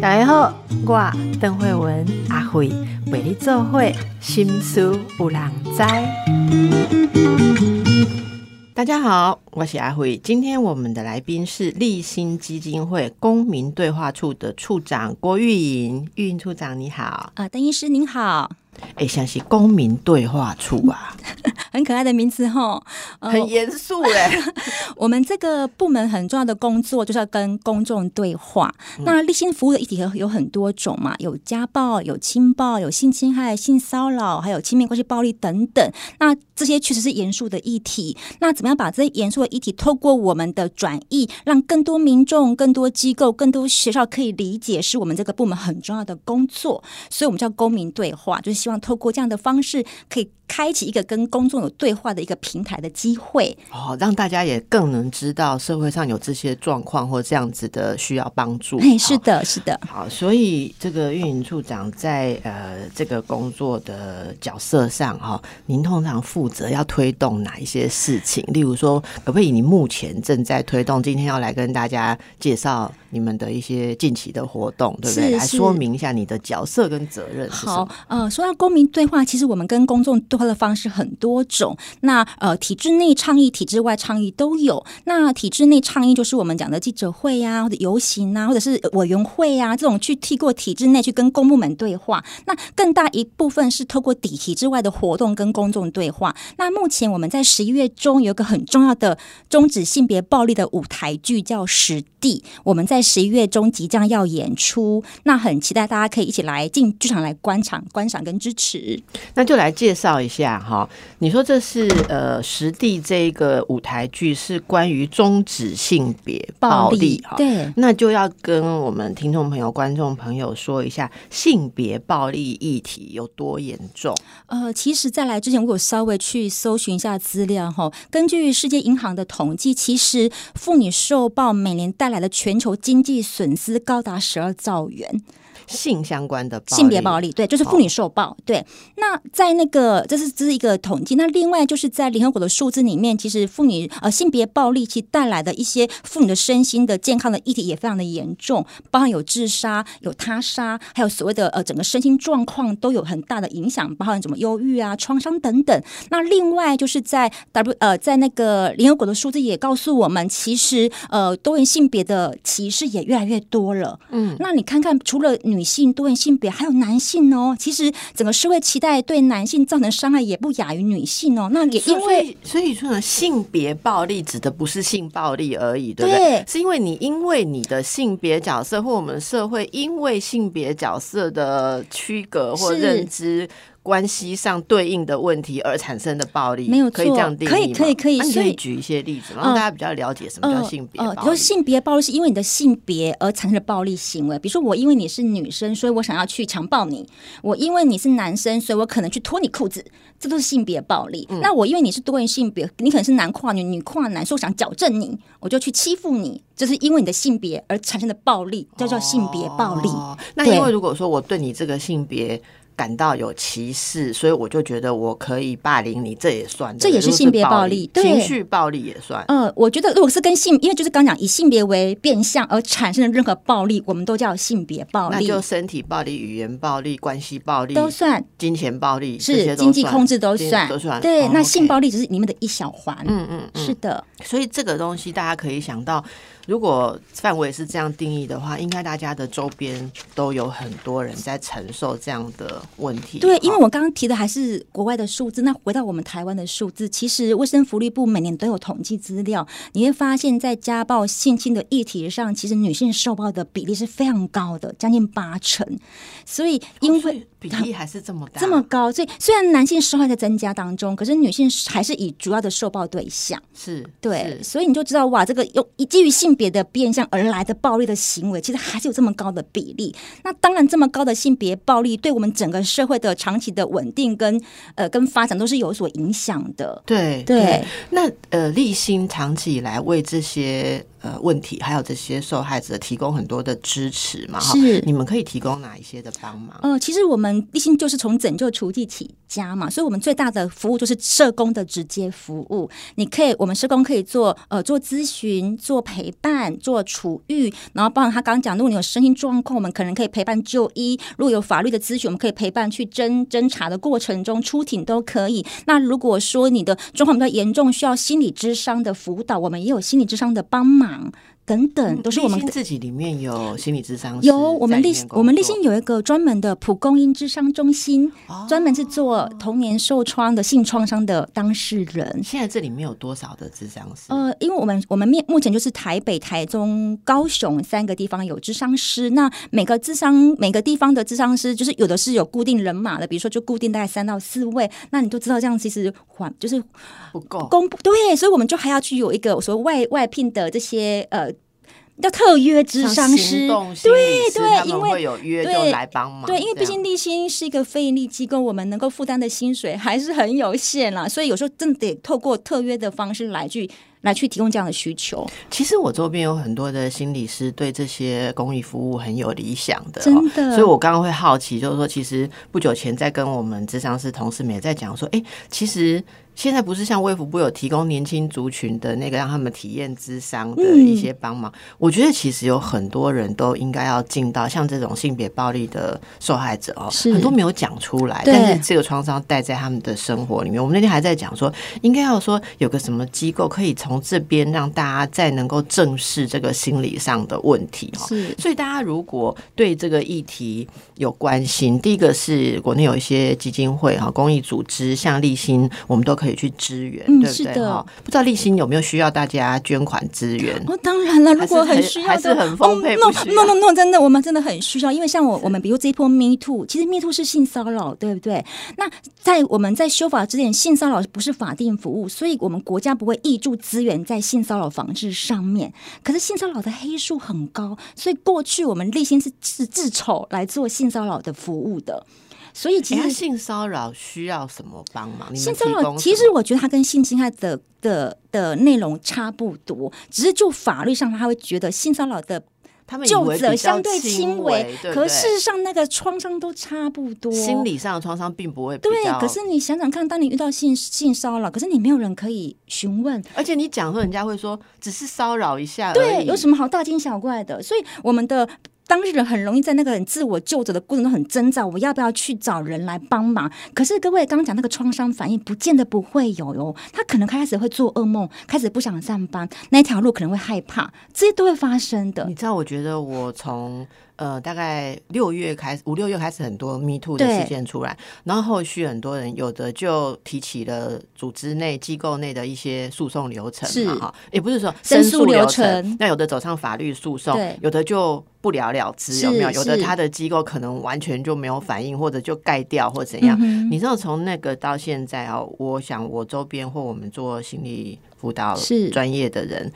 大家好，我邓慧文阿慧为你做会心思有人知。大家好，我是阿慧。今天我们的来宾是立新基金会公民对话处的处长郭玉莹。玉莹处长你好，啊，邓医师您好。哎，像是公民对话处啊，很可爱的名字哈，很严肃哎。我们这个部门很重要的工作就是要跟公众对话。那立新服务的议题有很多种嘛，有家暴、有亲暴、有性侵害、性骚扰，还有亲密关系暴力等等。那这些确实是严肃的议题。那怎么样把这些严肃的议题透过我们的转译，让更多民众、更多机构、更多学校可以理解，是我们这个部门很重要的工作。所以，我们叫公民对话，就是希望透过这样的方式可以。开启一个跟公众有对话的一个平台的机会哦，让大家也更能知道社会上有这些状况或这样子的需要帮助。哎，是的，是的。好，所以这个运营处长在呃这个工作的角色上哈，您通常负责要推动哪一些事情？例如说，可不可以你目前正在推动，今天要来跟大家介绍你们的一些近期的活动，对不对？来说明一下你的角色跟责任。好，呃，说到公民对话，其实我们跟公众对。的方式很多种，那呃，体制内倡议、体制外倡议都有。那体制内倡议就是我们讲的记者会呀，或者游行啊，或者是委员会呀，这种去替过体制内去跟公部门对话。那更大一部分是透过体体制外的活动跟公众对话。那目前我们在十一月中有个很重要的终止性别暴力的舞台剧，叫《时地》，我们在十一月中即将要演出。那很期待大家可以一起来进剧场来观场、观赏跟支持。那就来介绍一。下哈，你说这是呃实地这个舞台剧是关于终止性别暴力哈，对，那就要跟我们听众朋友、观众朋友说一下性别暴力议题有多严重。呃，其实，在来之前，我有稍微去搜寻一下资料哈，根据世界银行的统计，其实妇女受暴每年带来的全球经济损失高达十二兆元。性相关的性别暴力，对，就是妇女受暴。对，那在那个这是这是一个统计。那另外就是在联合国的数字里面，其实妇女呃性别暴力其带来的一些妇女的身心的健康的议题也非常的严重，包含有自杀、有他杀，还有所谓的呃整个身心状况都有很大的影响，包含什么忧郁啊、创伤等等。那另外就是在 W 呃在那个联合国的数字也告诉我们，其实呃多元性别的歧视也越来越多了。嗯，那你看看除了女性多元性别还有男性哦，其实整个社会期待对男性造成伤害也不亚于女性哦。那也因为所以说呢，性别暴力指的不是性暴力而已，对不对？是因为你因为你的性别角色或我们社会因为性别角色的区隔或认知。关系上对应的问题而产生的暴力，没有可以这样定义可以可以可以，可以举一些例子，让大家比较了解什么叫性别。比如说性别暴力是因为你的性别而产生的暴力行为，比如说我因为你是女生，所以我想要去强暴你；我因为你是男生，所以我可能去脱你裤子，这都是性别暴力。那我因为你是多元性别，你可能是男跨女，女跨男，所以我想矫正你，我就去欺负你，就是因为你的性别而产生的暴力，叫做性别暴力。那因为如果说我对你这个性别。感到有歧视，所以我就觉得我可以霸凌你，这也算，这也是性别暴力，情绪暴力也算。嗯，我觉得如果是跟性，因为就是刚讲以性别为变相而产生的任何暴力，我们都叫性别暴力。那就身体暴力、语言暴力、关系暴力都算，金钱暴力是经济控制都算，都算。对，那性暴力只是里面的一小环。嗯嗯，是的。所以这个东西大家可以想到。如果范围是这样定义的话，应该大家的周边都有很多人在承受这样的问题。对，因为我刚刚提的还是国外的数字，那回到我们台湾的数字，其实卫生福利部每年都有统计资料，你会发现在家暴、性侵的议题上，其实女性受暴的比例是非常高的，将近八成。所以，因为比例还是这么大，这么高，所以虽然男性受害在增加当中，可是女性还是以主要的受暴对象。是对，所以你就知道哇，这个有基于性。别的变相而来的暴力的行为，其实还是有这么高的比例。那当然，这么高的性别暴力，对我们整个社会的长期的稳定跟呃跟发展都是有所影响的。对对。那呃，立新长期以来为这些。呃问题，还有这些受害者提供很多的支持嘛？是你们可以提供哪一些的帮忙？呃，其实我们立心就是从拯救雏妓起家嘛，所以我们最大的服务就是社工的直接服务。你可以，我们社工可以做呃做咨询、做陪伴、做处遇，然后包含他刚刚讲，如果你有身心状况，我们可能可以陪伴就医；如果有法律的咨询，我们可以陪伴去侦侦查的过程中出庭都可以。那如果说你的状况比较严重，需要心理智商的辅导，我们也有心理智商的帮忙。음 等等，都是我们自己里面有心理智商有我们立我们立作新有一个专门的蒲公英智商中心，哦专门是做童年受创的性创伤的当事人。现在这里面有多少的智商师？呃，因为我们我们面目前就是台北、台中、高雄三个地方有智商师，那每个智商每个地方的智商师，就是有的是有固定人马的，比如说就固定大概三到四位，那你都知道这样其实还就是不够。公布对，所以我们就还要去有一个所谓外外聘的这些呃。叫特约智商像师对对因为会有约就对来帮忙。对，因为毕竟立新是一个非盈利机构，我们能够负担的薪水还是很有限啦，所以有时候真的得透过特约的方式来去来去提供这样的需求。其实我周边有很多的心理师对这些公益服务很有理想的、哦，真的所以我刚刚会好奇，就是说，其实不久前在跟我们智商师同事们也在讲说，哎，其实现在不是像卫福部有提供年轻族群的那个让他们体验智商的一些帮忙，我觉得其实有很多人都应该要进到像这种性别暴力的受害者哦，很多没有讲出来，但是这个创伤带在他们的生活里面。我们那天还在讲说，应该要说有个什么机构可以从这边让大家再能够正视这个心理上的问题哦。是所以大家如果对这个议题有关心，第一个是国内有一些基金会哈、公益组织，像立新，我们都可以去支援，嗯对不对是的哈？不知道立新有没有需要大家捐款支援？哦，当然了，如果很需要的，还是很丰沛哦 no no no no，真的，我们真的很需要，因为像我我们比如这一波 Me Too，其实 Me Too 是性骚扰，对不对？那在我们在修法之前，性骚扰不是法定服务，所以我们国家不会挹注资源在性骚扰防治上面。可是性骚扰的黑数很高，所以过去我们立新是是自筹来做性骚扰的服务的。所以其其实实性骚扰需要什么帮忙？性骚提扰其实我觉得它跟性侵害的的的内容差不多，只是就法律上他会觉得性骚扰的他们以就相对轻微微，，对对可事实上那个创伤都差不多。心理上的创伤并不会比对较，可是你想想看，当你遇到性性骚扰，可是你没有人可以询问，而且你讲说，人家会说只是骚扰一下而对，有什么好大惊小怪的？所以我们的。当事人很容易在那个很自我救责的过程中很挣扎，我要不要去找人来帮忙？可是各位刚刚讲那个创伤反应，不见得不会有哟。他可能开始会做噩梦，开始不想上班，那条路可能会害怕，这些都会发生的你。知道，我觉得我从呃大概六月开始，五六月开始很多 Me Too 的事件出来，然后后续很多人有的就提起了组织内、机构内的一些诉讼流程嘛，哈，也不是说申诉流程那有的走上法律诉讼，有的就不了了之，有没有？有的他的机构可能完全就没有反应，或者就盖掉或怎样。嗯你知道从那个到现在啊，我想我周边或我们做心理辅导是专业的人，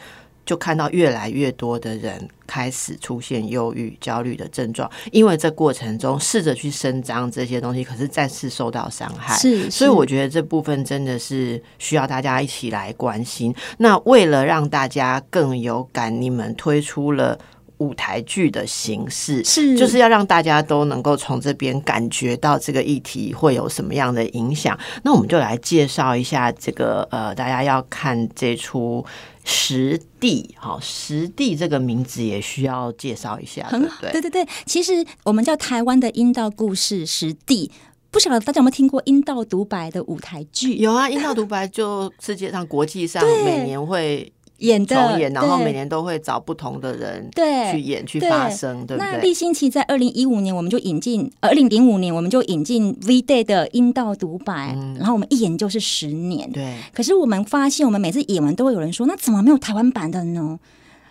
就看到越来越多的人开始出现忧郁、焦虑的症状，因为这过程中试着去伸张这些东西，可是再次受到伤害。是，所以我觉得这部分真的是需要大家一起来关心。那为了让大家更有感，你们推出了。舞台剧的形式是就是要让大家都能够从这边感觉到这个议题会有什么样的影响。那我们就来介绍一下这个呃，大家要看这出《实地》好，《实地》这个名字也需要介绍一下，对很对？好对对对，其实我们叫台湾的阴道故事实地。不晓得大家有没有听过阴道独白的舞台剧？有啊，阴道独白就世界上国际上每年会演的重演，然后每年都会找不同的人对去演去发声，对不对？那立新奇在二零一五年我们就引进，二零零五年我们就引进 V Day 的阴道独白，然后我们一演就是十年。嗯对，可是我们发现，我们每次演完都会有人说，那怎么没有台湾版的呢？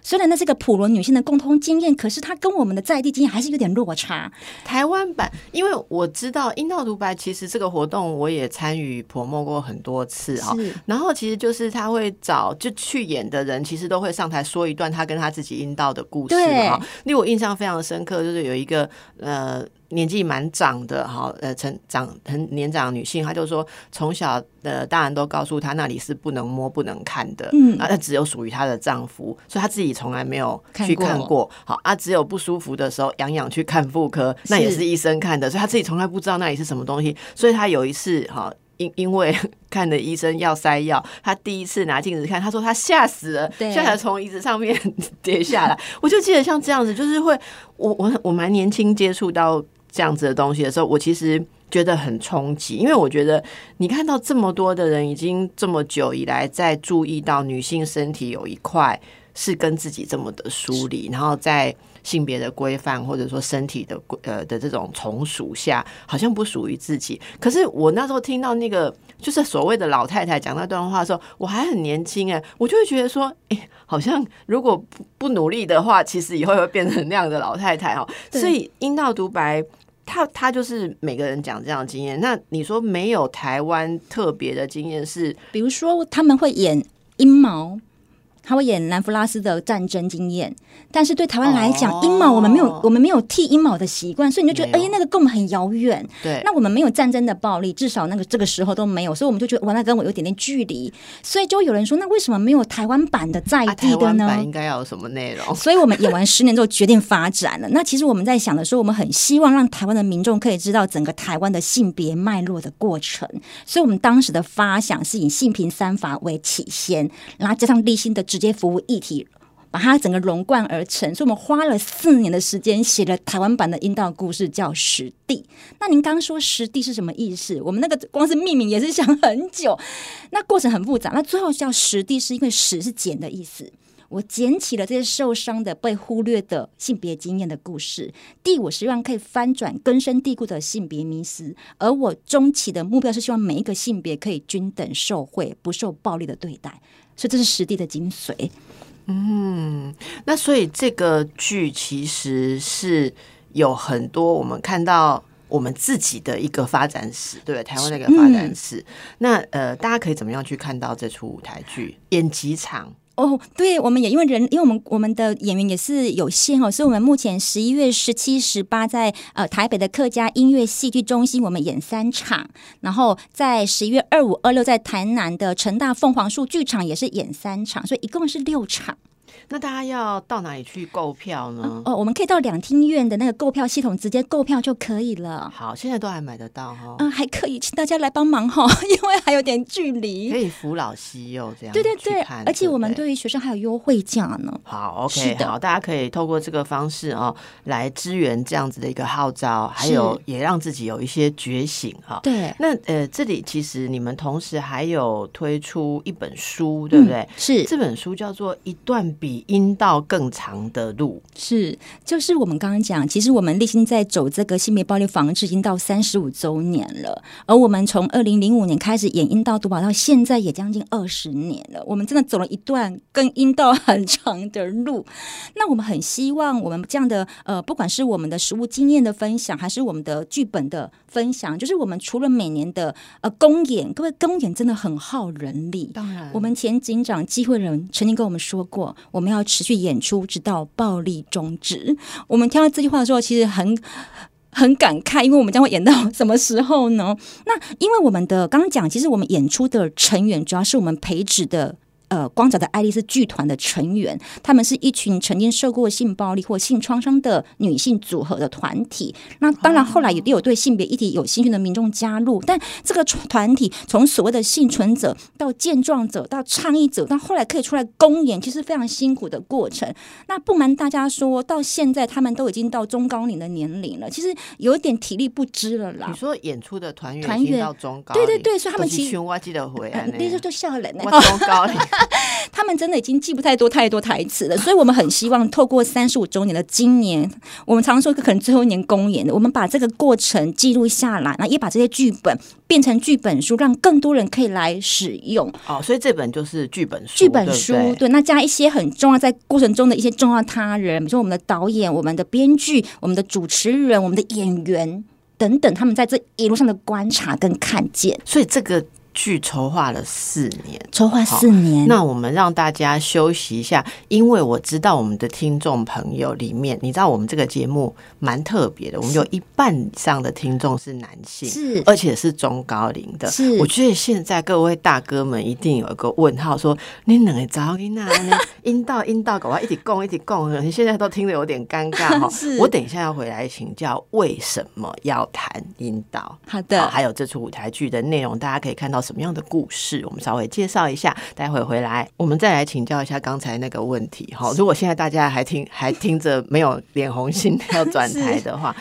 虽然那是个普罗女性的共通经验，可是它跟我们的在地经验还是有点落差。台湾版，因为我知道阴道独白，其实这个活动我也参与 promo 过很多次哈。是然后其实就是他会找就去演的人，其实都会上台说一段他跟他自己阴道的故事对哈。令我印象非常深刻，就是有一个呃年纪蛮长的哈，呃，成长很年长的女性，她就说从小的大人都告诉她那里是不能摸、不能看的，嗯，啊，那只有属于她的丈夫，所以她自己从来没有去看过。好啊，只有不舒服的时候，痒痒去看妇科，那也是医生看的，所以她自己从来不知道那里是什么东西。所以她有一次哈。因因为 看的医生要塞药，她第一次拿镜子看，她说她吓死了，吓得从椅子上面 跌下来。我就记得像这样子，就是会我我我蛮年轻接触到这样子的东西的时候，我其实觉得很冲击，因为我觉得你看到这么多的人已经这么久以来在注意到女性身体有一块是跟自己这么的疏离，然后在。性别的规范，或者说身体的呃的这种从属下，好像不属于自己。可是我那时候听到那个就是所谓的老太太讲那段话的时候，我还很年轻哎，我就会觉得说，哎，好像如果不不努力的话，其实以后会变成那样的老太太哦。所以阴道独白，他他就是每个人讲这样的经验。那你说没有台湾特别的经验是，比如说他们会演阴毛。他会演南弗拉斯的战争经验，但是对台湾来讲，阴谋我们没有，我们没有剃阴谋的习惯，所以你就觉得，哎，那个跟我们很遥远。对，那我们没有战争的暴力，至少那个这个时候都没有，所以我们就觉得，哇，那跟我有点点距离。所以就有人说，那为什么没有台湾版的在地的呢？应该要有什么内容？所以我们演完十年之后决定发展了。那其实我们在想的时候，我们很希望让台湾的民众可以知道整个台湾的性别脉络的过程。所以我们当时的发想是以性平三法为起先，然后加上立新的直接服务议题。把它整个融贯而成，所以我们花了四年的时间写了台湾版的阴道故事，叫《实地》。那您刚说“实地”是什么意思？我们那个光是命名也是想很久，那过程很复杂。那最后叫“实地”，是因为“拾”是捡的意思。我捡起了这些受伤的、被忽略的性别经验的故事。第，我希望可以翻转根深蒂固的性别迷思，而我终极的目标是希望每一个性别可以均等受惠，不受暴力的对待。所以这是实地的精髓。嗯，那所以这个剧其实是有很多我们看到我们自己的一个发展史，对台湾那个发展史。那呃，大家可以怎么样去看到这出舞台剧？演几场？哦，对，我们也因为人，因为我们我们的演员也是有限哦，所以我们目前十一月十七、十八在呃台北的客家音乐戏剧中心，我们演三场，然后在十一月二五、二六在台南的成大凤凰树剧场也是演三场，所以一共是六场。那大家要到哪里去购票呢？哦，我们可以到两厅院的那个购票系统直接购票就可以了。好，现在都还买得到哈。嗯，还可以，请大家来帮忙哈，因为还有点距离。可以扶老西幼这样。对对对，而且我们对于学生还有优惠价呢。好，OK，好，大家可以透过这个方式哦，来支援这样子的一个号召，还有也让自己有一些觉醒哈。对。那呃，这里其实你们同时还有推出一本书，对不对？是。这本书叫做《一段比阴道更长的路》。是，就是我们刚刚讲，其实我们立心在走这个性别暴力防治已经到三十五周年了，而我们从二零零五年开始演阴道毒保到现在也将近二十年了，我们真的走了一段跟阴道很长的路。那我们很希望我们这样的呃，不管是我们的实物经验的分享，还是我们的剧本的分享，就是我们除了每年的呃公演，各位公演真的很耗人力。当然，我们前警长机会人曾经跟我们说过，我们我们要持续演出直到暴力终止。我们听到这句话的时候，其实很很感慨，因为我们将会演到什么时候呢？那因为我们的刚刚讲，其实我们演出的成员主要是我们培植的。呃，光脚的爱丽丝剧团的成员，他们是一群曾经受过性暴力或性创伤的女性组合的团体。那当然，后来也有对性别议题有兴趣的民众加入。但这个团体从所谓的幸存者到健壮者到倡议者，到后来可以出来公演，其实非常辛苦的过程。那不瞒大家说，到现在他们都已经到中高龄的年龄了，其实有点体力不支了啦。你说演出的团员团员到中高，对对对，所以他们其实我记得回来，那时候就笑人呢。中高龄。他们真的已经记不太多太多台词了，所以我们很希望透过三十五周年的今年，我们常说可能最后一年公演的，我们把这个过程记录下来，然后也把这些剧本变成剧本书，让更多人可以来使用。哦，所以这本就是剧本书，剧本书对，那加一些很重要在过程中的一些重要他人，比如说我们的导演、我们的编剧、我们的主持人、我们的演员等等，他们在这一路上的观察跟看见。所以这个。剧筹划了四年，筹划四年。那我们让大家休息一下，因为我知道我们的听众朋友里面，你知道我们这个节目蛮特别的，我们有一半以上的听众是男性，是而且是中高龄的。是，我觉得现在各位大哥们一定有一个问号，说你两个早你那阴道阴道搞我一起供一起供，你现在都听得有点尴尬哈。我等一下要回来请教为什么要谈阴道。好的，还有这出舞台剧的内容，大家可以看到什么样的故事？我们稍微介绍一下。待会回来，我们再来请教一下刚才那个问题。哈，如果现在大家还听还听着没有脸红心跳转台的话，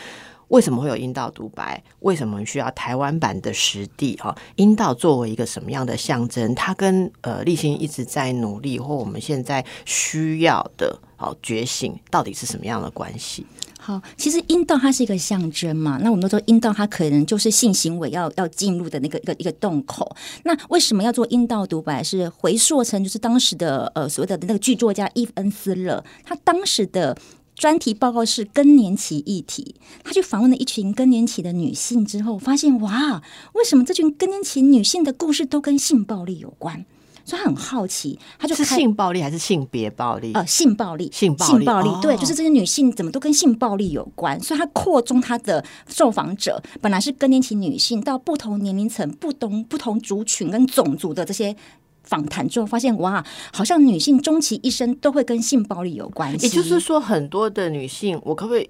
为什么会有阴道独白？为什么需要台湾版的实地？哈，阴道作为一个什么样的象征？它跟呃立新一直在努力，或我们现在需要的哦觉醒，到底是什么样的关系？好，其实阴道它是一个象征嘛，那我们都说阴道它可能就是性行为要要进入的那个一个一个洞口。那为什么要做阴道独白？是回溯成就是当时的呃所谓的那个剧作家伊恩斯勒，他当时的专题报告是更年期议题，他去访问了一群更年期的女性之后，发现哇，为什么这群更年期女性的故事都跟性暴力有关？所以他很好奇，他就是性暴力还是性别暴力？呃，性暴力，性性暴力，对，就是这些女性怎么都跟性暴力有关。所以他扩充他的受访者，本来是更年期女性，到不同年龄层、不同不同族群跟种族的这些访谈之后，发现哇，好像女性终其一生都会跟性暴力有关系。也就是说，很多的女性，我可不可以？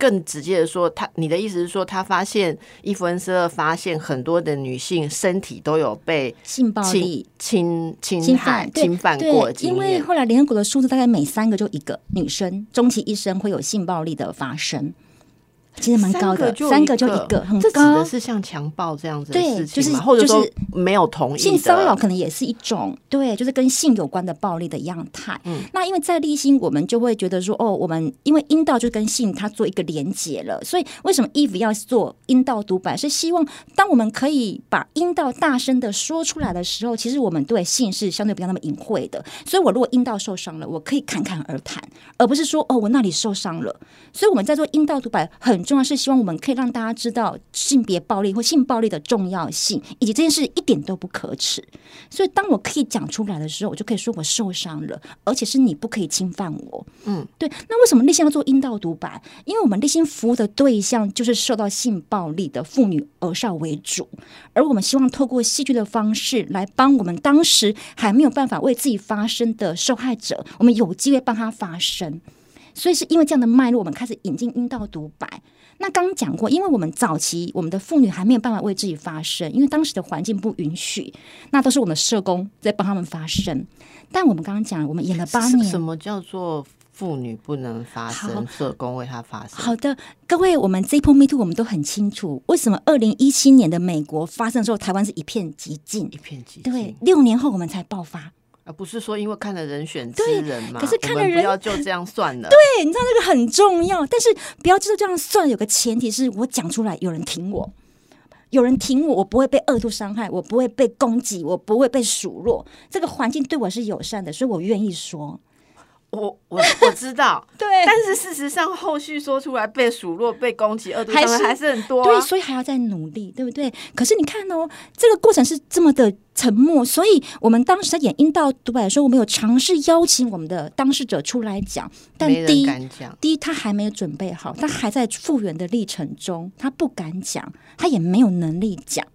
更直接的说，他你的意思是说，他发现伊芙恩斯勒发现很多的女性身体都有被性暴力侵侵侵害侵犯过，因为后来联合国的数字大概每三个就一个女生终其一生会有性暴力的发生。其实蛮高的，三个就一个，很高。这指的是像强暴这样子的事情吗？或者说没有同意性骚扰，可能也是一种对，就是跟性有关的暴力的样态。嗯，那因为在立心，我们就会觉得说，哦，我们因为阴道就跟性它做一个连结了，所以为什么 Eve 要做阴道独白？是希望当我们可以把阴道大声的说出来的时候，其实我们对性是相对不要那么隐晦的。所以我如果阴道受伤了，我可以侃侃而谈，而不是说哦，我那里受伤了。所以我们在做阴道独白很。重要是希望我们可以让大家知道性别暴力或性暴力的重要性，以及这件事一点都不可耻。所以，当我可以讲出来的时候，我就可以说我受伤了，而且是你不可以侵犯我。嗯，对。那为什么立心要做阴道独白？因为我们立心服务的对象就是受到性暴力的妇女儿少为主，而我们希望透过戏剧的方式来帮我们当时还没有办法为自己发声的受害者，我们有机会帮他发声。所以是因为这样的脉络，我们开始引进阴道独白。那刚刚讲过，因为我们早期我们的妇女还没有办法为自己发声，因为当时的环境不允许，那都是我们社工在帮他们发声。但我们刚刚讲，我们演了八年，什么叫做妇女不能发声？社工为她发声。好的，各位，我们这一波 Me Too 我们都很清楚，为什么二零一七年的美国发生的时候，台湾是一片寂静，一片寂静。对，六年后我们才爆发。而不是说因为看了人选之人嘛，可是看了人不要就这样算了。对，你知道这个很重要，但是不要就这样算。有个前提是我讲出来有人听我，有人听我，我不会被恶度伤害，我不会被攻击，我不会被数落。这个环境对我是友善的，所以我愿意说。我我我知道，对，但是事实上后续说出来被数落、被攻击、恶毒伤害还是很多，对，所以还要再努力，对不对？可是你看哦，这个过程是这么的沉默，所以我们当时在演阴道独白的时候，我们有尝试邀请我们的当事者出来讲，但第一，第一他还没有准备好，他还在复原的历程中，他不敢讲，他也没有能力讲。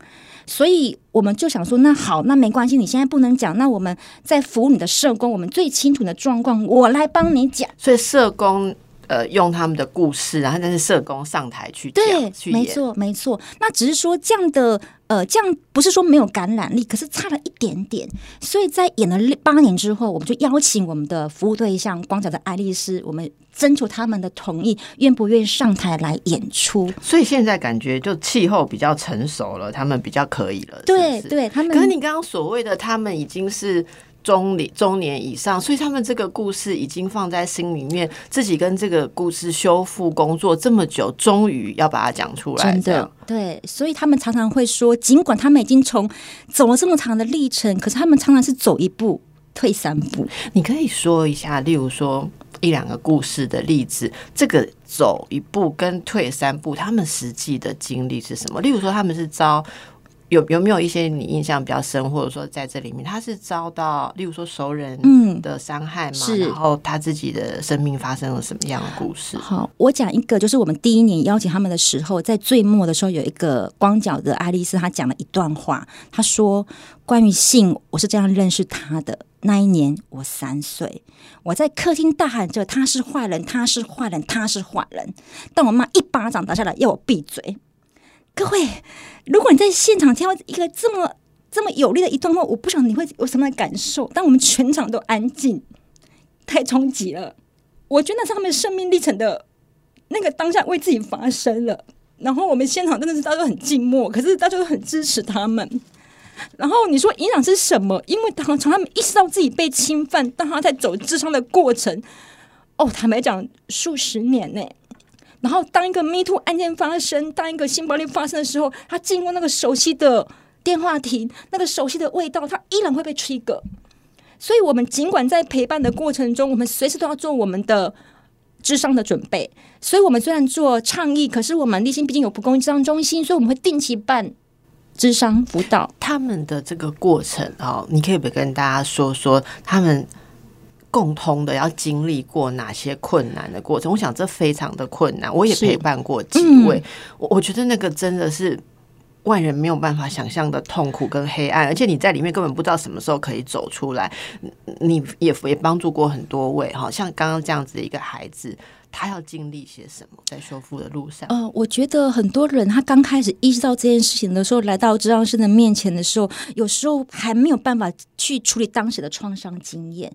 所以我们就想说，那好，那没关系，你现在不能讲，那我们在服务你的社工，我们最清楚的状况，我来帮你讲。所以社工呃用他们的故事，然后但是社工上台去对，没错没错。那只是说这样的。呃，这样不是说没有感染力，可是差了一点点。所以在演了八年之后，我们就邀请我们的服务对象光脚的爱丽丝，我们征求他们的同意，愿不愿意上台来演出。所以现在感觉就气候比较成熟了，他们比较可以了。对，对他们。可是你刚刚所谓的他们已经是。中年中年以上，所以他们这个故事已经放在心里面，自己跟这个故事修复工作这么久，终于要把它讲出来。真的，对，所以他们常常会说，尽管他们已经从走了这么长的历程，可是他们常常是走一步退三步。你可以说一下，例如说一两个故事的例子，这个走一步跟退三步，他们实际的经历是什么？例如说，他们是遭。有有没有一些你印象比较深，或者说在这里面他是遭到，例如说熟人嗯的伤害吗？是然后他自己的生命发生了什么样的故事？好，我讲一个，就是我们第一年邀请他们的时候，在最末的时候，有一个光脚的爱丽丝，她讲了一段话，她说：“关于性，我是这样认识他的。那一年我三岁，我在客厅大喊着他是坏人，他是坏人，他是坏人。但我妈一巴掌打下来，要我闭嘴。各位，如果你在现场听到一个这么这么有力的一段话，我不晓得你会有什么感受。但我们全场都安静，太冲击了。我觉得那是他们生命历程的那个当下为自己发声了。然后我们现场真的是大家都很静默，可是大家都很支持他们。然后你说影响是什么？因为当从他们意识到自己被侵犯，当他在走智商的过程，哦，坦白讲，数十年呢、然后当一个 Me Too 案件发生，当一个性暴力发生的时候，他经过那个熟悉的电话亭，那个熟悉的味道，他依然会被 trigger。所以，我们尽管在陪伴的过程中，我们随时都要做我们的智商的准备。所以，我们虽然做倡议，可是我们立新毕竟有不公英智商中心，所以我们会定期办智商辅导。他们的这个过程哦，你可以不可以跟大家说说他们共通的要经历过哪些困难的过程？我想这非常的困难，我也陪伴过几嗯位，我我觉得那个真的是。外人没有办法想象的痛苦跟黑暗，而且你在里面根本不知道什么时候可以走出来。你也也帮助过很多位，哈，像刚刚这样子的一个孩子，他要经历些什么在修复的路上？呃，我觉得很多人他刚开始意识到这件事情的时候，来到智商师的面前的时候，有时候还没有办法去处理当时的创伤经验。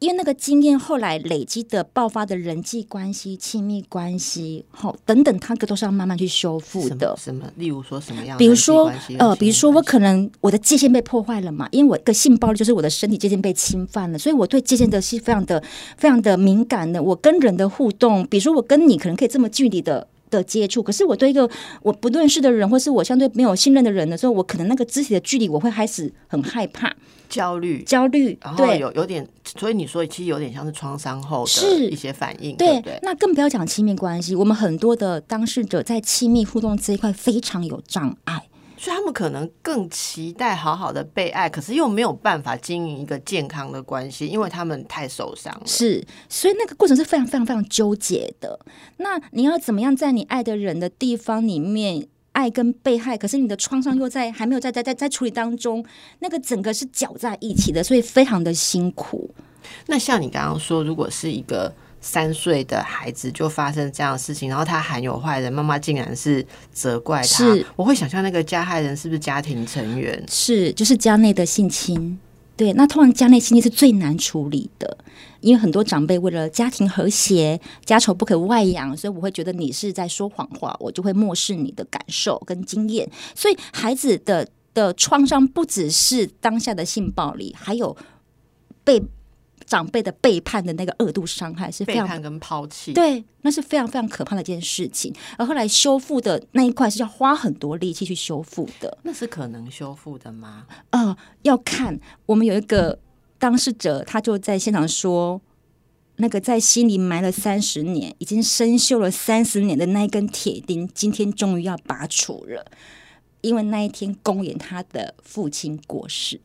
因为那个经验后来累积的爆发的人际关系、亲密关系，好等等，它个都是要慢慢去修复的么。什么？例如说什么样？比如说，呃，比如说我可能我的界限被破坏了嘛，因为我一个性暴力就是我的身体界限被侵犯了，所以我对界限的是非常的、非常的敏感的。我跟人的互动，比如说我跟你可能可以这么距离的。的接触，可是我对一个我不认识的人，或是我相对没有信任的人的时候，我可能那个肢体的距离，我会开始很害怕、焦虑，焦虑。然后对，有有点，所以你说其实有点像是创伤后的是一些反应，对对对？那更不要讲亲密关系，我们很多的当事者在亲密互动这一块非常有障碍。所以他们可能更期待好好的被爱，可是又没有办法经营一个健康的关系，因为他们太受伤了。是，所以那个过程是非常非常非常纠结的。那你要怎么样在你爱的人的地方里面，爱跟被害，可是你的创伤又在还没有在在在在处理当中，那个整个是搅在一起的，所以非常的辛苦。那像你刚刚说，如果是一个三岁的孩子就发生这样的事情，然后他含有坏人，妈妈竟然是责怪他是，我会想象那个加害人是不是家庭成员？是，就是家内的性侵。对，那通常家内性侵是最难处理的，因为很多长辈为了家庭和谐、家丑不可外扬，所以我会觉得你是在说谎话，我就会漠视你的感受跟经验。所以孩子的的创伤不只是当下的性暴力，还有被长辈的背叛的那个恶度伤害是非常背叛跟抛弃，对，那是非常非常可怕的一件事情。而后来修复的那一块是要花很多力气去修复的。那是可能修复的吗？呃，要看我们有一个当事者，他就在现场说，那个在心里埋了三十年，已经生锈了三十年的那一根铁钉，今天终于要拔除了，因为那一天公演他的父亲过世。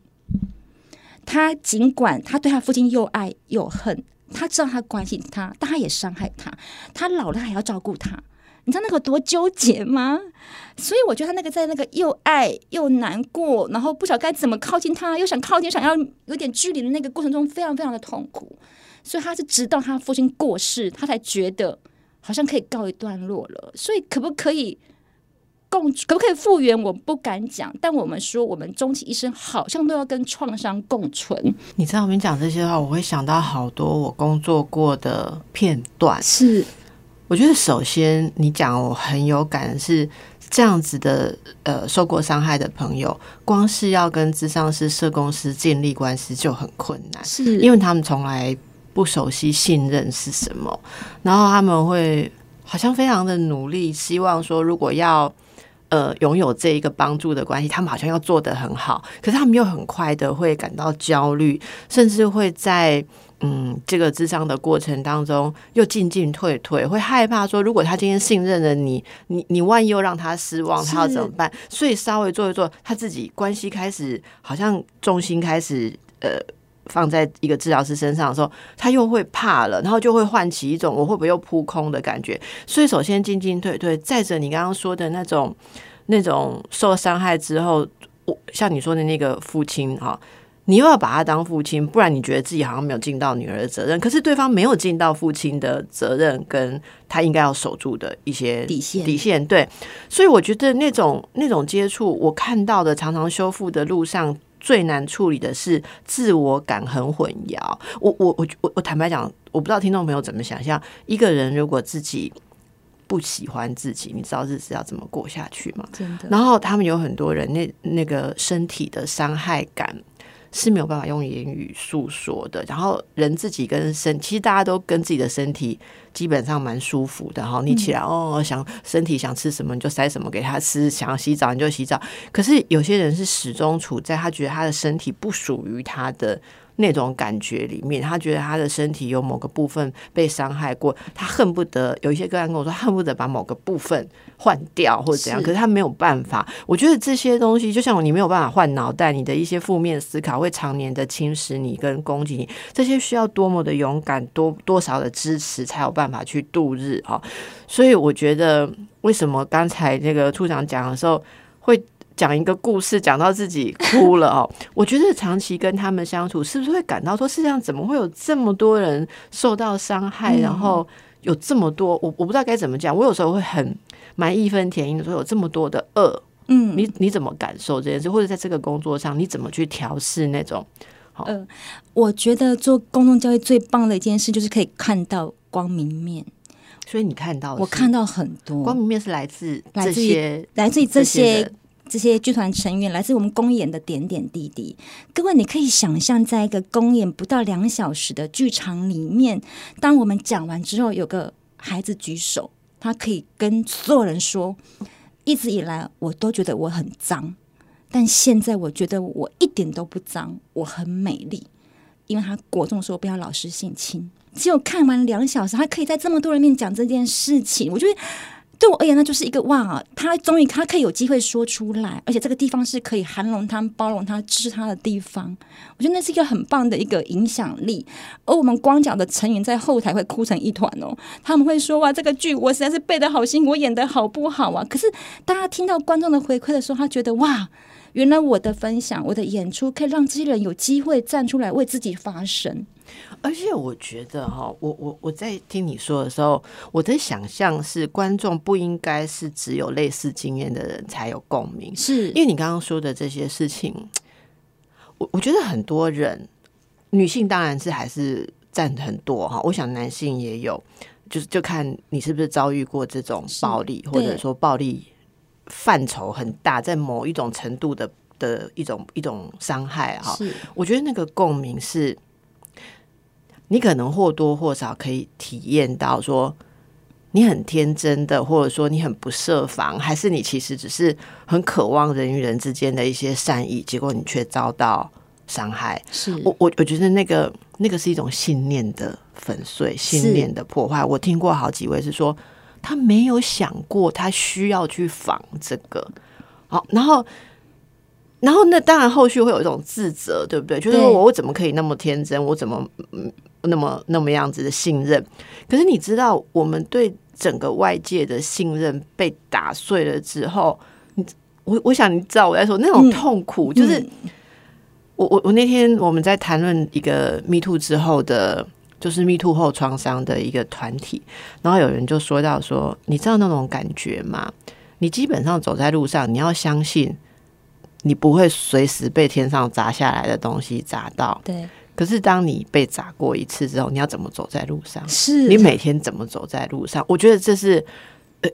他尽管他对他父亲又爱又恨，他知道他关心他，但他也伤害他。他老了还要照顾他，你知道那个多纠结吗？所以我觉得他那个在那个又爱又难过，然后不晓得该怎么靠近他，又想靠近，想要有点距离的那个过程中，非常非常的痛苦。所以他是直到他父亲过世，他才觉得好像可以告一段落了。所以可不可以共，可不可以复原？我不敢讲，但我们说，我们终其一生好像都要跟创伤共存。你知道，我们讲这些话，我会想到好多我工作过的片段。是我觉得首先你讲我很有感的是这样子的，呃，受过伤害的朋友，光是要跟智商师、社公司建立关系就很困难，是，因为他们从来不熟悉信任是什么，然后他们会好像非常的努力，希望说如果要。呃，拥有这一个帮助的关系，他们好像要做得很好，可是他们又很快的会感到焦虑，甚至会在嗯，这个智商的过程当中又进进退退，会害怕说，如果他今天信任了你，你你万一又让他失望，他要怎么办？所以稍微做一做，他自己关系开始好像重心开始呃放在一个治疗师身上的时候，他又会怕了，然后就会唤起一种我会不会又扑空的感觉。所以首先进进退退，再者你刚刚说的那种那种受伤害之后，我像你说的那个父亲哈。你又要把他当父亲，不然你觉得自己好像没有尽到女儿的责任，可是对方没有尽到父亲的责任，跟他应该要守住的一些底线。底线对，所以我觉得那种那种接触，我看到的常常修复的路上最难处理的是自我感很混淆。我我我我我坦白讲，我不知道听众朋友怎么想象，一个人如果自己不喜欢自己，你知道日子要怎么过下去吗？真的。然后他们有很多人，那那个身体的伤害感。是没有办法用言语诉说的。然后人自己跟身，其实大家都跟自己的身体基本上蛮舒服的哈。你起来哦，想身体想吃什么你就塞什么给他吃，想要洗澡你就洗澡。可是有些人是始终处在他觉得他的身体不属于他的。那种感觉里面，他觉得他的身体有某个部分被伤害过，他恨不得有一些个案跟我说，恨不得把某个部分换掉或者怎样，可是他没有办法。我觉得这些东西，就像你没有办法换脑袋，你的一些负面思考会常年的侵蚀你跟攻击你，这些需要多么的勇敢，多多少的支持才有办法去度日哈。所以我觉得，为什么刚才那个处长讲的时候会。讲一个故事，讲到自己哭了哦。我觉得长期跟他们相处，是不是会感到说，世界上怎么会有这么多人受到伤害，然后有这么多，我我不知道该怎么讲。我有时候会很蛮义愤填膺的说，有这么多的恶。嗯，你你怎么感受这件事？或者在这个工作上，你怎么去调试那种？好，嗯，我觉得做公众教育最棒的一件事，就是可以看到光明面。所以你看到，我看到很多光明面是来自这些，来自于这些。这些剧团成员来自我们公演的点点滴滴，各位，你可以想象，在一个公演不到两小时的剧场里面，当我们讲完之后，有个孩子举手，他可以跟所有人说：“一直以来，我都觉得我很脏，但现在我觉得我一点都不脏，我很美丽。”因为他国中说不要老师性侵，只有看完两小时，他可以在这么多人面讲这件事情，我觉得。对我而言，那就是一个哇！他终于他可以有机会说出来，而且这个地方是可以涵容他、包容他、支持他的地方。我觉得那是一个很棒的一个影响力。而我们光脚的成员在后台会哭成一团哦，他们会说哇，这个剧我实在是背的好辛苦，演的好不好啊？可是当他听到观众的回馈的时候，他觉得哇，原来我的分享、我的演出可以让这些人有机会站出来为自己发声。而且我觉得哈，我我我在听你说的时候，我的想象是观众不应该是只有类似经验的人才有共鸣，是。因为你刚刚说的这些事情，我我觉得很多人，女性当然是还是占很多哈，我想男性也有，就是就看你是不是遭遇过这种暴力，或者说暴力范畴很大，在某一种程度的的一种一种伤害哈，我觉得那个共鸣是。你可能或多或少可以体验到，说你很天真的，或者说你很不设防，还是你其实只是很渴望人与人之间的一些善意，结果你却遭到伤害。是我我我觉得那个那个是一种信念的粉碎，信念的破坏。我听过好几位是说，他没有想过他需要去防这个，好，然后。然后那当然后续会有一种自责，对不对？就是我我怎么可以那么天真？我怎么那么那么样子的信任？可是你知道，我们对整个外界的信任被打碎了之后，你我我想你知道我在说那种痛苦，就是我我我那天我们在谈论一个 Me Too 之后的，就是 Me Too 后创伤的一个团体，然后有人就说到说，你知道那种感觉吗？你基本上走在路上，你要相信。你不会随时被天上砸下来的东西砸到，对。可是当你被砸过一次之后，你要怎么走在路上？是你每天怎么走在路上？我觉得这是，呃，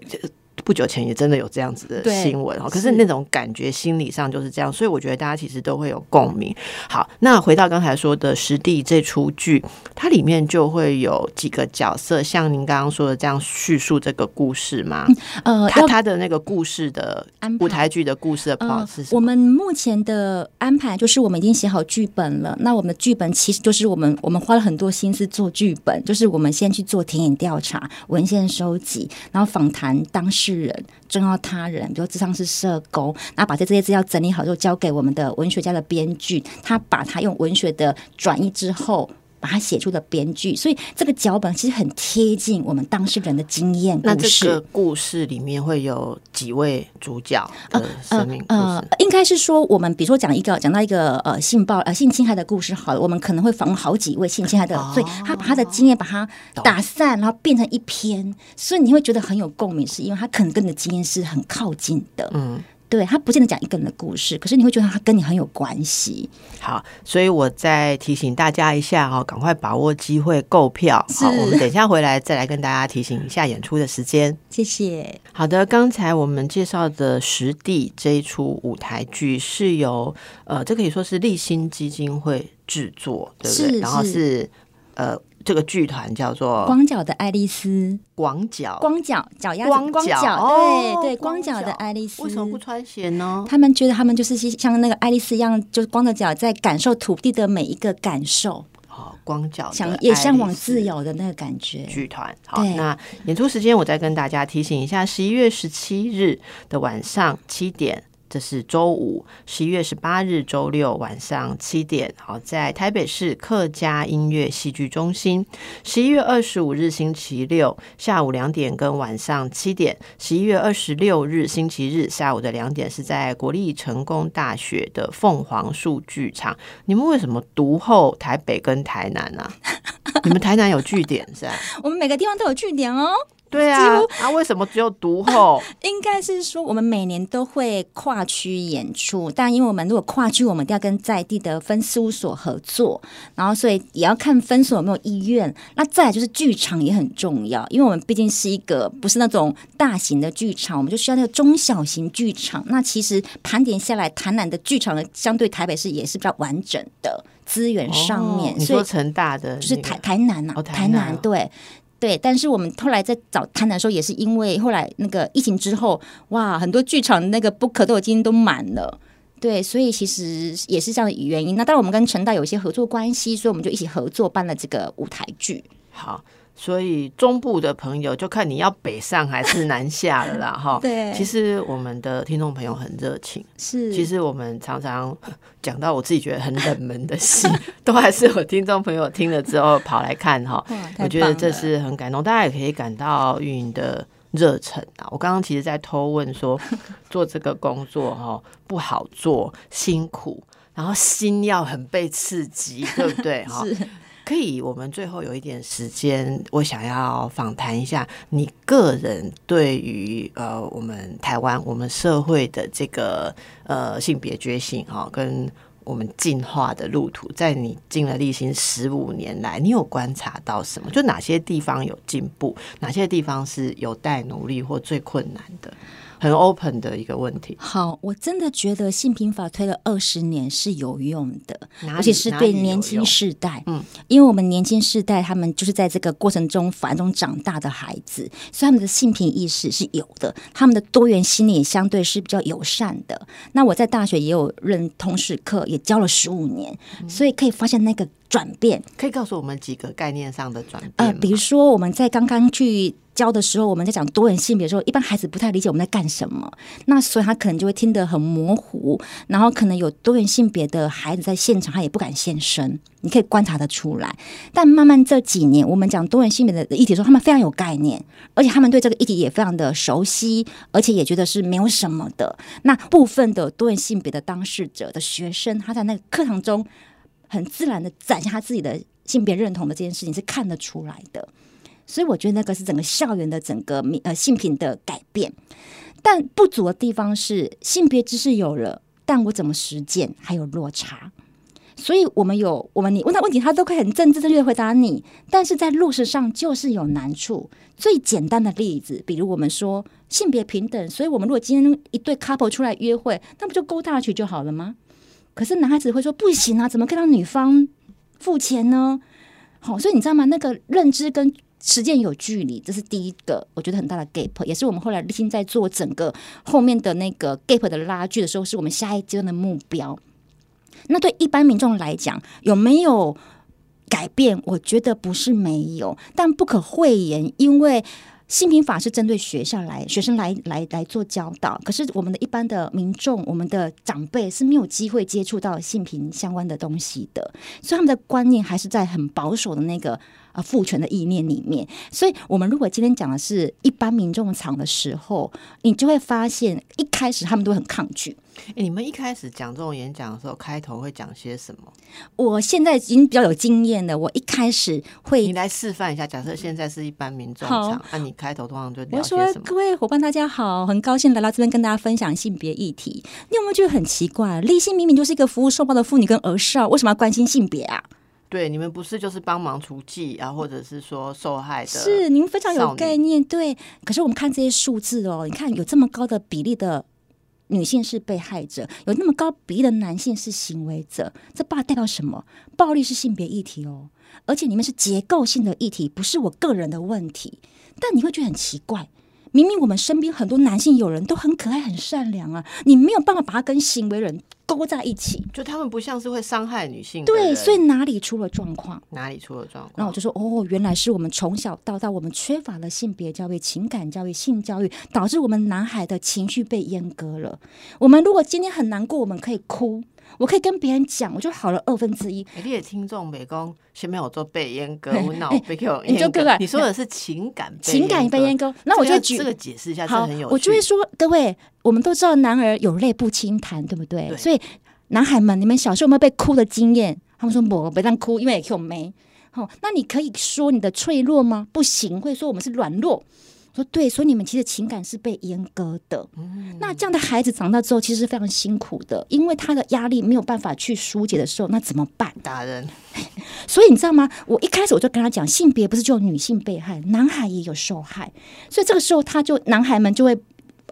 不久前也真的有这样子的新闻哦。可是是那种感觉心理上就是这样，所以我觉得大家其实都会有共鸣。好，那回到刚才说的《实地》这出剧，它里面就会有几个角色，像您刚刚说的这样叙述这个故事吗？呃，要它它的那个故事的安排舞台剧的故事的 plot 呃是什么？我们目前的安排就是我们已经写好剧本了。那我们的剧本其实就是我们我们花了很多心思做剧本，就是我们先去做田野调查、文献收集，然后访谈当事人、重要他人，比如智商是社工，那把这这些资料整理好之后交给我们的文学家的编剧，他把他用文学的转译之后。把它写出的编剧，所以这个脚本其实很贴近我们当事人的经验那这。个故事里面会有几位主角的生命故呃事？，应该是说，我们比如说讲一个讲到一个呃性暴呃性侵害的故事，好了，我们可能会访问好几位性侵害的，哦所以他把他的经验把它打散，然后变成一篇，所以你会觉得很有共鸣，是因为他可能跟你的经验是很靠近的。嗯，对他不见得讲一个人的故事，可是你会觉得他跟你很有关系。好，所以我再提醒大家一下哦，赶快把握机会购票。好，我们等一下回来再来跟大家提醒一下演出的时间。谢谢。好的，刚才我们介绍的《实地》这一出舞台剧是由呃，这可以说是立新基金会制作，对不对？然后是是呃，这个剧团叫做光脚的爱丽丝，广角，光脚脚丫子光光脚，哦对对，光光脚的爱丽丝。为什么不穿鞋呢？他们觉得他们就是像那个爱丽丝一样，就是光着脚在感受土地的每一个感受，哦，光脚想也向往自由的那个感觉。剧团。好，那演出时间我再跟大家提醒一下：十一月十七日的晚上七点。这是周五，十一月十八日周六晚上七点，好，在台北市客家音乐戏剧中心。十一月二十五日星期六下午两点跟晚上七点，十一月二十六日星期日下午的两点是在国立成功大学的凤凰树剧场。你们为什么独后台北跟台南啊？你们台南有据点是吧？我们每个地方都有据点哦。对啊，啊，为什么只有独后？应该是说，我们每年都会跨区演出，但因为我们如果跨区，我们一定要跟在地的分事务所合作，然后所以也要看分所有没有意愿。那再来就是剧场也很重要，因为我们毕竟是一个不是那种大型的剧场，我们就需要那个中小型剧场。那其实盘点下来，台南的剧场呢，相对台北市也是比较完整的资源上面，哦你所以说成大的、那个，就是台台南呐、哦台南对。对，但是我们后来在找摊的时候，也是因为后来那个疫情之后，哇，很多剧场那个 book 都已经都满了。对，所以其实也是这样的原因。那当然，我们跟陈大有一些合作关系，所以我们就一起合作办了这个舞台剧。好。所以中部的朋友就看你要北上还是南下了啦，哈。对其实我们的听众朋友很热情，是，其实我们常常讲到我自己觉得很冷门的戏，都还是有听众朋友听了之后跑来看哈。哇我觉得这是很感动，大家也可以感到运营的热忱啊。我刚刚其实在偷问说，做这个工作哈不好做，辛苦，然后心要很被刺激，对不对？哈。是可以，我们最后有一点时间，我想要访谈一下你个人对于呃我们台湾我们社会的这个呃性别觉醒哈、跟我们进化的路途，在你进了立新十五年来，你有观察到什么？就哪些地方有进步，哪些地方是有待努力或最困难的？很 open 的一个问题，好，我真的觉得性平法推了二十年是有用的，而且是对年轻世代，嗯，因为我们年轻世代他们就是在这个过程中法案中长大的孩子，所以他们的性平意识是有的，他们的多元心理也相对是比较友善的。那我在大学也有任通识课，也教了十五年，嗯。所以可以发现那个转变。可以告诉我们几个概念上的转变呃，比如说我们在刚刚去教的时候，我们在讲多元性别的时候，一般孩子不太理解我们在干什么，那所以他可能就会听得很模糊，然后可能有多元性别的孩子在现场，他也不敢现身，你可以观察得出来。但慢慢这几年，我们讲多元性别的议题的时候，他们非常有概念，而且他们对这个议题也非常的熟悉，而且也觉得是没有什么的。那部分的多元性别的当事者的学生，他在那个课堂中很自然的展现他自己的性别认同的这件事情是看得出来的。所以我觉得那个是整个校园的整个呃性品的改变，但不足的地方是性别知识有了，但我怎么实践还有落差。所以我们有我们你问他问题，他都可以很正正确的回答你，但是在落实上就是有难处。最简单的例子，比如我们说性别平等，所以我们如果今天一对 couple 出来约会，那不就勾大曲就好了吗？可是男孩子会说不行啊，怎么可以让女方付钱呢？好，所以你知道吗？那个认知跟实践有距离，这是第一个我觉得很大的 gap，也是我们后来立心在做整个后面的那个 gap 的拉锯的时候，是我们下一阶段的目标。那对一般民众来讲，有没有改变？我觉得不是没有，但不可讳言，因为性平法是针对学校来学生来来来做教导，可是我们的一般的民众，我们的长辈是没有机会接触到性平相关的东西的，所以他们的观念还是在很保守的那个。啊，父权的意念里面，所以我们如果今天讲的是一般民众场的时候，你就会发现一开始他们都很抗拒。哎，你们一开始讲这种演讲的时候，开头会讲些什么？我现在已经比较有经验了，我一开始会你来示范一下。假设现在是一般民众场，那你开头通常就聊些什么？各位伙伴，大家好，很高兴来到这边跟大家分享性别议题。你有没有觉得很奇怪？立信明明就是一个服务受暴的妇女跟儿少，为什么要关心性别啊？对，你们不是就是帮忙除妓啊，或者是说受害的？是，你们非常有概念。对，可是我们看这些数字哦，你看有这么高的比例的女性是被害者，有那么高比例的男性是行为者，这代表什么？暴力是性别议题哦，而且你们是结构性的议题，不是我个人的问题。但你会觉得很奇怪。明明我们身边很多男性友人都很可爱、很善良啊，你没有办法把他跟行为人勾在一起，就他们不像是会伤害女性。对，所以哪里出了状况？哪里出了状况？那我就说，哦，原来是我们从小到大我们缺乏了性别教育、情感教育、性教育，导致我们男孩的情绪被阉割了。我们如果今天很难过，我们可以哭。我可以跟别人讲，我就好了二分之一。你的听众美工前面有做背阉割，我脑被割。你就你说的是情感情感被阉割，那我就举这个解释一下，好，我就会说，各位，我们都知道男儿有泪不轻弹，对不对？所以男孩们，你们小时候有没有被哭的经验？他们说我不让哭，因为有没。好，那你可以说你的脆弱吗？不行，会说我们是软弱。说对，所以你们其实情感是被阉割的。那这样的孩子长大之后，其实是非常辛苦的，因为他的压力没有办法去疏解的时候，那怎么办？大人。所以你知道吗？我一开始我就跟他讲，性别不是就有女性被害，男孩也有受害。所以这个时候，他就男孩们就会。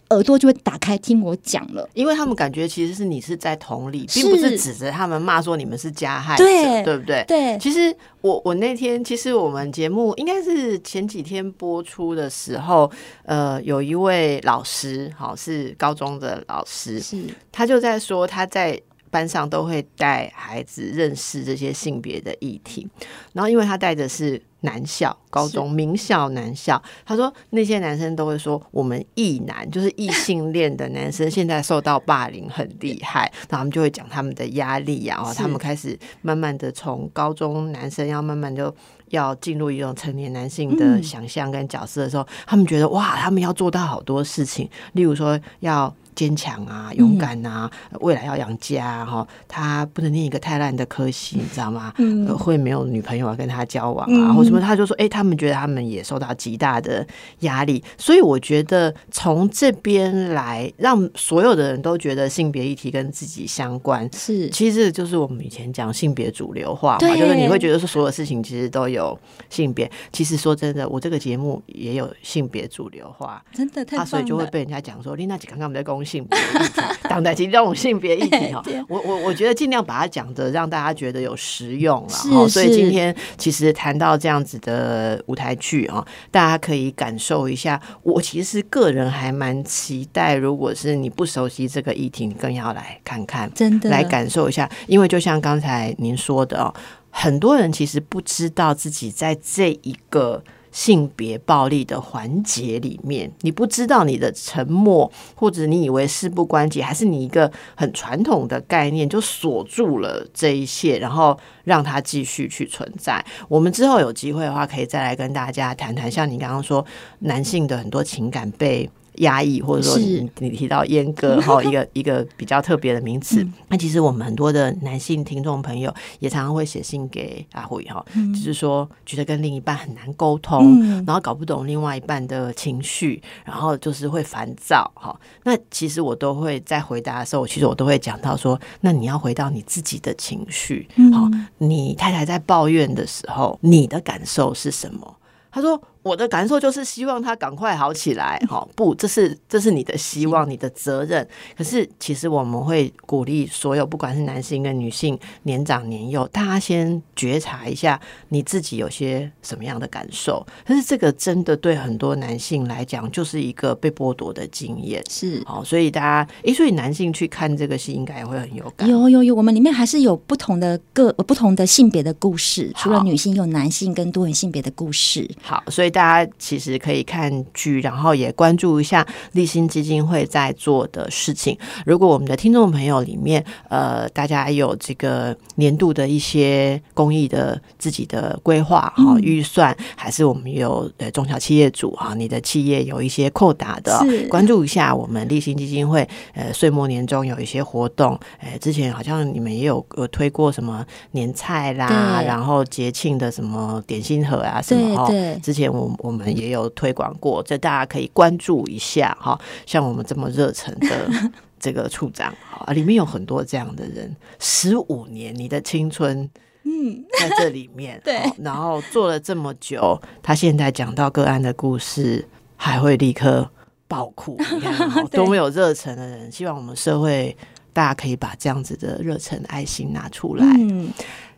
耳朵就会打开听我讲了，因为他们感觉其实是你是在同理，并不是指着他们骂说你们是加害者，对不对？对。其实我我那天其实我们节目应该是前几天播出的时候，呃，有一位老师，好是高中的老师，是他就在说他在。班上都会带孩子认识这些性别的议题，然后因为他带的是男校高中名校男校，他说那些男生都会说我们异男就是异性恋的男生现在受到霸凌很厉害，然后他们就会讲他们的压力呀，然后他们开始慢慢的从高中男生要慢慢就要进入一种成年男性的想象跟角色的时候，他们觉得哇，他们要做到好多事情，例如说要。坚强啊，勇敢啊，未来要养家哈，他不能念一个太烂的科系，你知道吗？嗯，会没有女朋友跟他交往啊，或什么？他就说，哎，他们觉得他们也受到极大的压力，所以我觉得从这边来，让所有的人都觉得性别议题跟自己相关，是，其实就是我们以前讲性别主流化嘛，就是你会觉得说所有事情其实都有性别，其实说真的，我这个节目也有性别主流化，真的太，所以就会被人家讲说，丽娜姐刚刚我们在公。性别议题，党代其这种性别议题 哈，我我我觉得尽量把它讲的让大家觉得有实用了哈。所以今天其实谈到这样子的舞台剧啊，大家可以感受一下。我其实个人还蛮期待，如果是你不熟悉这个议题，你更要来看看，真的来感受一下。因为就像刚才您说的哦，很多人其实不知道自己在这一个。性别暴力的环节里面，你不知道你的沉默，或者你以为事不关己，还是你一个很传统的概念就锁住了这一切，然后让它继续去存在。我们之后有机会的话，可以再来跟大家谈谈，像你刚刚说男性的很多情感被。压抑，或者说你你提到阉割 哈，一个一个比较特别的名词。那其实我们很多的男性听众朋友也常常会写信给阿慧哈，就是说觉得跟另一半很难沟通，然后搞不懂另外一半的情绪，然后就是会烦躁哈。那其实我都会在回答的时候，其实我都会讲到说，那你要回到你自己的情绪，好，你太太在抱怨的时候，你的感受是什么？他说。我的感受就是希望他赶快好起来，哈，不，这是这是你的希望，你的责任。可是其实我们会鼓励所有，不管是男性跟女性，年长年幼，大家先觉察一下你自己有些什么样的感受。可是这个真的对很多男性来讲，就是一个被剥夺的经验，是好，所以大家，诶，所以男性去看这个戏，应该也会很有感。有有有，我们里面还是有不同的个不同的性别的故事，除了女性，有男性跟多元性别的故事。好，所以大。大家其实可以看剧，然后也关注一下立新基金会在做的事情。如果我们的听众朋友里面，呃，大家有这个年度的一些公益的自己的规划哈预算，还是我们有呃中小企业主哈，你的企业有一些扣打的，关注一下我们立新基金会。呃，岁末年终有一些活动，呃，之前好像你们也有有推过什么年菜啦，然后节庆的什么点心盒啊什么哈。之前我。我们也有推广过，这大家可以关注一下哈。像我们这么热忱的 这个处长啊，里面有很多这样的人，十五年你的青春，嗯，在这里面，对，然后做了这么久，他现在讲到个案的故事，还会立刻爆哭，你看 多么有热忱的人。希望我们社会大家可以把这样子的热忱、爱心拿出来。嗯，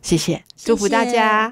谢谢，祝福大家。